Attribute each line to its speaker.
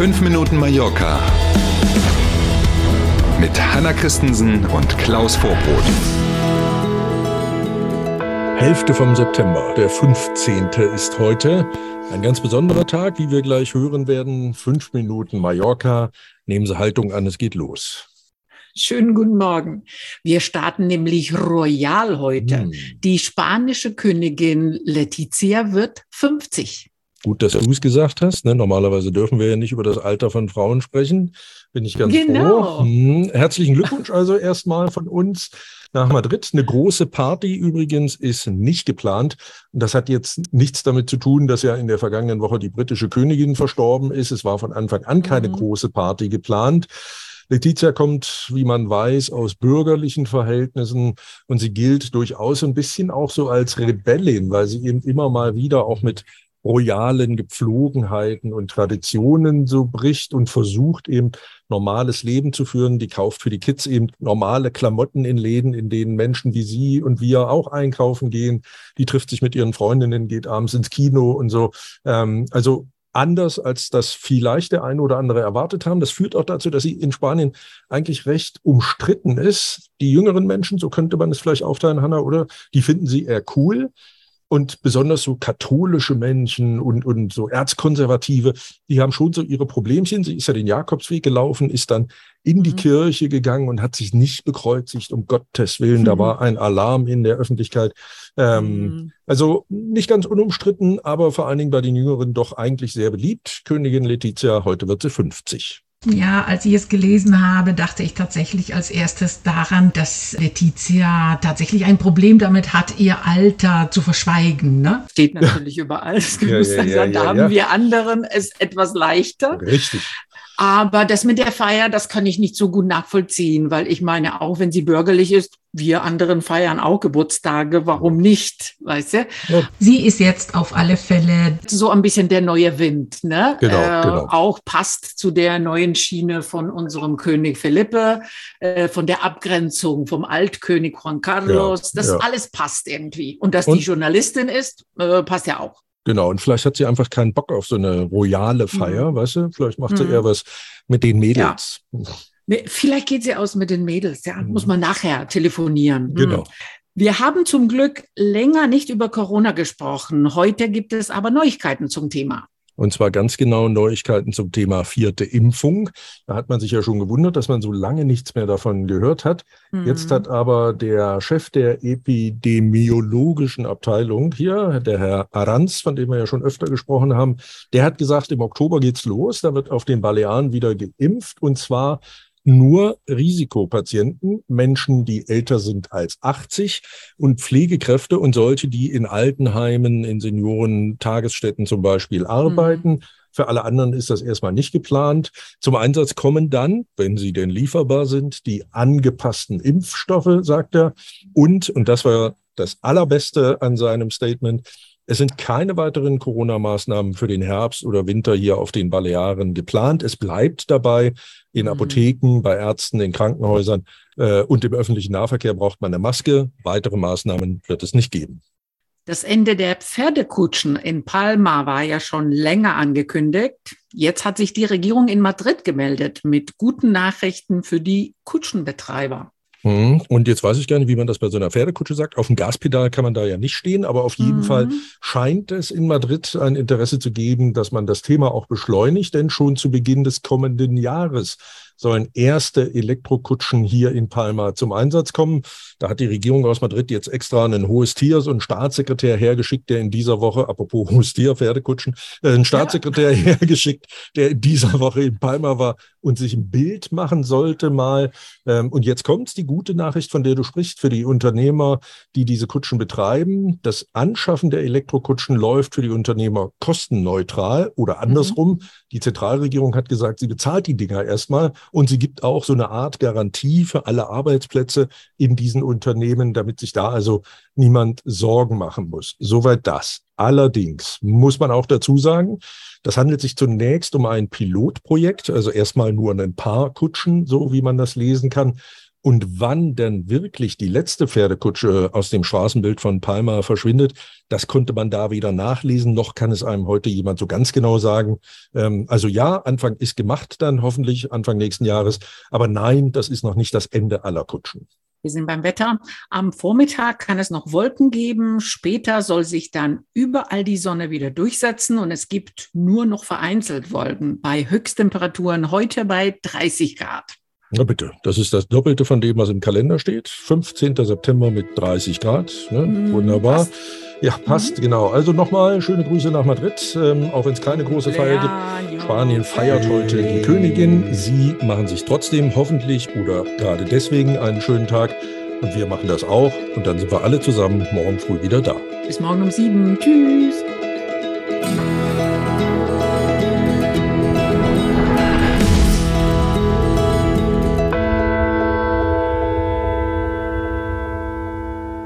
Speaker 1: 5 Minuten Mallorca mit Hanna Christensen und Klaus Vorbrot.
Speaker 2: Hälfte vom September, der 15. ist heute. Ein ganz besonderer Tag, wie wir gleich hören werden. Fünf Minuten Mallorca. Nehmen Sie Haltung an, es geht los.
Speaker 3: Schönen guten Morgen. Wir starten nämlich royal heute.
Speaker 2: Hm.
Speaker 3: Die spanische Königin Letizia wird 50.
Speaker 2: Gut, dass du es gesagt hast. Ne? Normalerweise dürfen wir ja nicht über das Alter von Frauen sprechen. Bin ich ganz
Speaker 3: Genau.
Speaker 2: froh. Hm. Herzlichen Glückwunsch also erstmal von uns nach Madrid. Eine große Party übrigens ist nicht geplant. Und das hat jetzt nichts damit zu tun, dass ja in der vergangenen Woche die britische Königin verstorben ist. Es war von Anfang an keine
Speaker 3: Mhm.
Speaker 2: große Party geplant. Letizia kommt, wie man weiß, aus bürgerlichen Verhältnissen und sie gilt durchaus ein bisschen auch so als Rebellin, weil sie eben immer mal wieder auch mit royalen Gepflogenheiten und Traditionen so bricht und versucht eben normales Leben zu führen. Die kauft für die Kids eben normale Klamotten in Läden, in denen Menschen wie sie und wir auch einkaufen gehen. Die trifft sich mit ihren Freundinnen, geht abends ins Kino und so. Ähm, also anders als das vielleicht der eine oder andere erwartet haben. Das führt auch dazu, dass sie in Spanien eigentlich recht umstritten ist. Die jüngeren Menschen, so könnte man es vielleicht aufteilen, Hanna, oder? Die finden sie eher cool. Und besonders so katholische Menschen und, und so Erzkonservative, die haben schon so ihre Problemchen. Sie ist ja den Jakobsweg gelaufen, ist dann in die
Speaker 3: Mhm.
Speaker 2: Kirche gegangen und hat sich nicht bekreuzigt, um Gottes Willen. Da
Speaker 3: Mhm.
Speaker 2: war ein Alarm in der Öffentlichkeit. Ähm,
Speaker 3: Mhm.
Speaker 2: also nicht ganz unumstritten, aber vor allen Dingen bei den Jüngeren doch eigentlich sehr beliebt. Königin Letizia, heute wird sie 50.
Speaker 4: Ja, als ich es gelesen habe, dachte ich tatsächlich als erstes daran, dass Letizia tatsächlich ein Problem damit hat, ihr Alter zu verschweigen. Ne?
Speaker 3: Steht natürlich überall. Das
Speaker 2: Ja, ja, ja,
Speaker 3: da
Speaker 2: ja,
Speaker 3: haben
Speaker 2: ja.
Speaker 3: wir anderen es etwas leichter.
Speaker 2: Richtig.
Speaker 3: Aber das mit der Feier, das kann ich nicht so gut nachvollziehen, weil ich meine, auch wenn sie bürgerlich ist, wir anderen feiern auch Geburtstage, warum nicht, weißt du?
Speaker 4: Sie ist jetzt auf alle Fälle
Speaker 3: So ein bisschen der neue Wind, ne?
Speaker 2: Genau, genau.
Speaker 3: Auch passt zu der neuen Schiene von unserem König Philippe, äh, von der Abgrenzung vom Altkönig Juan Carlos.
Speaker 2: Ja,
Speaker 3: das
Speaker 2: ja.
Speaker 3: alles passt irgendwie. Und dass
Speaker 2: Und-
Speaker 3: die Journalistin ist, äh, passt ja auch.
Speaker 2: Genau. Und vielleicht hat sie einfach keinen Bock auf so eine royale Feier,
Speaker 3: Mhm.
Speaker 2: weißt du? Vielleicht macht sie
Speaker 3: Mhm.
Speaker 2: eher was mit den Mädels.
Speaker 3: Nee, Vielleicht geht sie aus mit den Mädels, ja, muss man nachher telefonieren. Hm.
Speaker 2: Genau.
Speaker 3: Wir haben zum Glück länger nicht über Corona gesprochen. Heute gibt es aber Neuigkeiten zum Thema.
Speaker 2: Und zwar ganz genau Neuigkeiten zum Thema vierte Impfung. Da hat man sich ja schon gewundert, dass man so lange nichts mehr davon gehört hat. Jetzt
Speaker 3: Mhm.
Speaker 2: hat aber der Chef der epidemiologischen Abteilung hier, der Herr Aranz, von dem wir ja schon öfter gesprochen haben, der hat gesagt, im Oktober geht's los. Da wird auf den Balearen wieder geimpft und zwar nur Risikopatienten, Menschen, die älter sind als 80 und Pflegekräfte und solche, die in Altenheimen, in Seniorentagesstätten zum Beispiel arbeiten. Für alle anderen ist das erstmal nicht geplant. Zum Einsatz kommen dann, wenn sie denn lieferbar sind, die angepassten Impfstoffe, sagt er. Und, und das war das Allerbeste an seinem Statement, es sind keine weiteren Corona-Maßnahmen für den Herbst oder Winter hier auf den Balearen geplant. Es bleibt dabei, in
Speaker 3: Mhm.
Speaker 2: Apotheken, bei Ärzten, in Krankenhäusern äh, und im öffentlichen Nahverkehr braucht man eine Maske. Weitere Maßnahmen wird es nicht geben.
Speaker 3: Das Ende der Pferdekutschen in Palma war ja schon länger angekündigt. Jetzt hat sich die Regierung in Madrid gemeldet mit guten Nachrichten für die Kutschenbetreiber.
Speaker 2: Mhm. Und jetzt weiß ich gar nicht, wie man das bei so einer Pferdekutsche sagt. Auf dem Gaspedal kann man da ja nicht stehen, aber auf jeden
Speaker 3: Mhm.
Speaker 2: Fall scheint es in Madrid ein Interesse zu geben, dass man das Thema auch beschleunigt, denn schon zu Beginn des kommenden Jahres sollen erste Elektrokutschen hier in Palma zum Einsatz kommen. Da hat die Regierung aus Madrid jetzt extra ein hohes Tier, so einen Staatssekretär hergeschickt, der in dieser Woche, apropos hohes Tier, Pferdekutschen, äh, einen Staatssekretär hergeschickt, der in dieser Woche in Palma war und sich ein Bild machen sollte mal. Ähm, und jetzt kommt die gute Nachricht, von der du sprichst, für die Unternehmer, die diese Kutschen betreiben. Das Anschaffen der Elektrokutschen läuft für die Unternehmer kostenneutral oder andersrum. Die Zentralregierung hat gesagt, sie bezahlt die Dinger erstmal und sie gibt auch so eine Art Garantie für alle Arbeitsplätze in diesen Unternehmen, damit sich da also niemand Sorgen machen muss. Soweit das. Allerdings muss man auch dazu sagen, das handelt sich zunächst um ein Pilotprojekt, also erstmal nur ein paar Kutschen, so wie man das lesen kann. Und wann denn wirklich die letzte Pferdekutsche aus dem Straßenbild von Palma verschwindet, das konnte man da weder nachlesen, noch kann es einem heute jemand so ganz genau sagen. Ähm, also ja, Anfang ist gemacht dann hoffentlich Anfang nächsten Jahres, aber nein, das ist noch nicht das Ende aller Kutschen.
Speaker 3: Wir sind beim Wetter. Am Vormittag kann es noch Wolken geben. Später soll sich dann überall die Sonne wieder durchsetzen und es gibt nur noch vereinzelt Wolken bei Höchsttemperaturen heute bei 30 Grad.
Speaker 2: Na bitte, das ist das Doppelte von dem, was im Kalender steht. 15. September mit 30 Grad. Ne? Mm, Wunderbar. Passt. Ja, passt, mhm. genau. Also nochmal schöne Grüße nach Madrid, ähm, auch wenn es keine große Feier gibt. Spanien feiert heute die Königin. Sie machen sich trotzdem hoffentlich oder gerade deswegen einen schönen Tag. Und wir machen das auch. Und dann sind wir alle zusammen morgen früh wieder da.
Speaker 3: Bis morgen um sieben. Tschüss.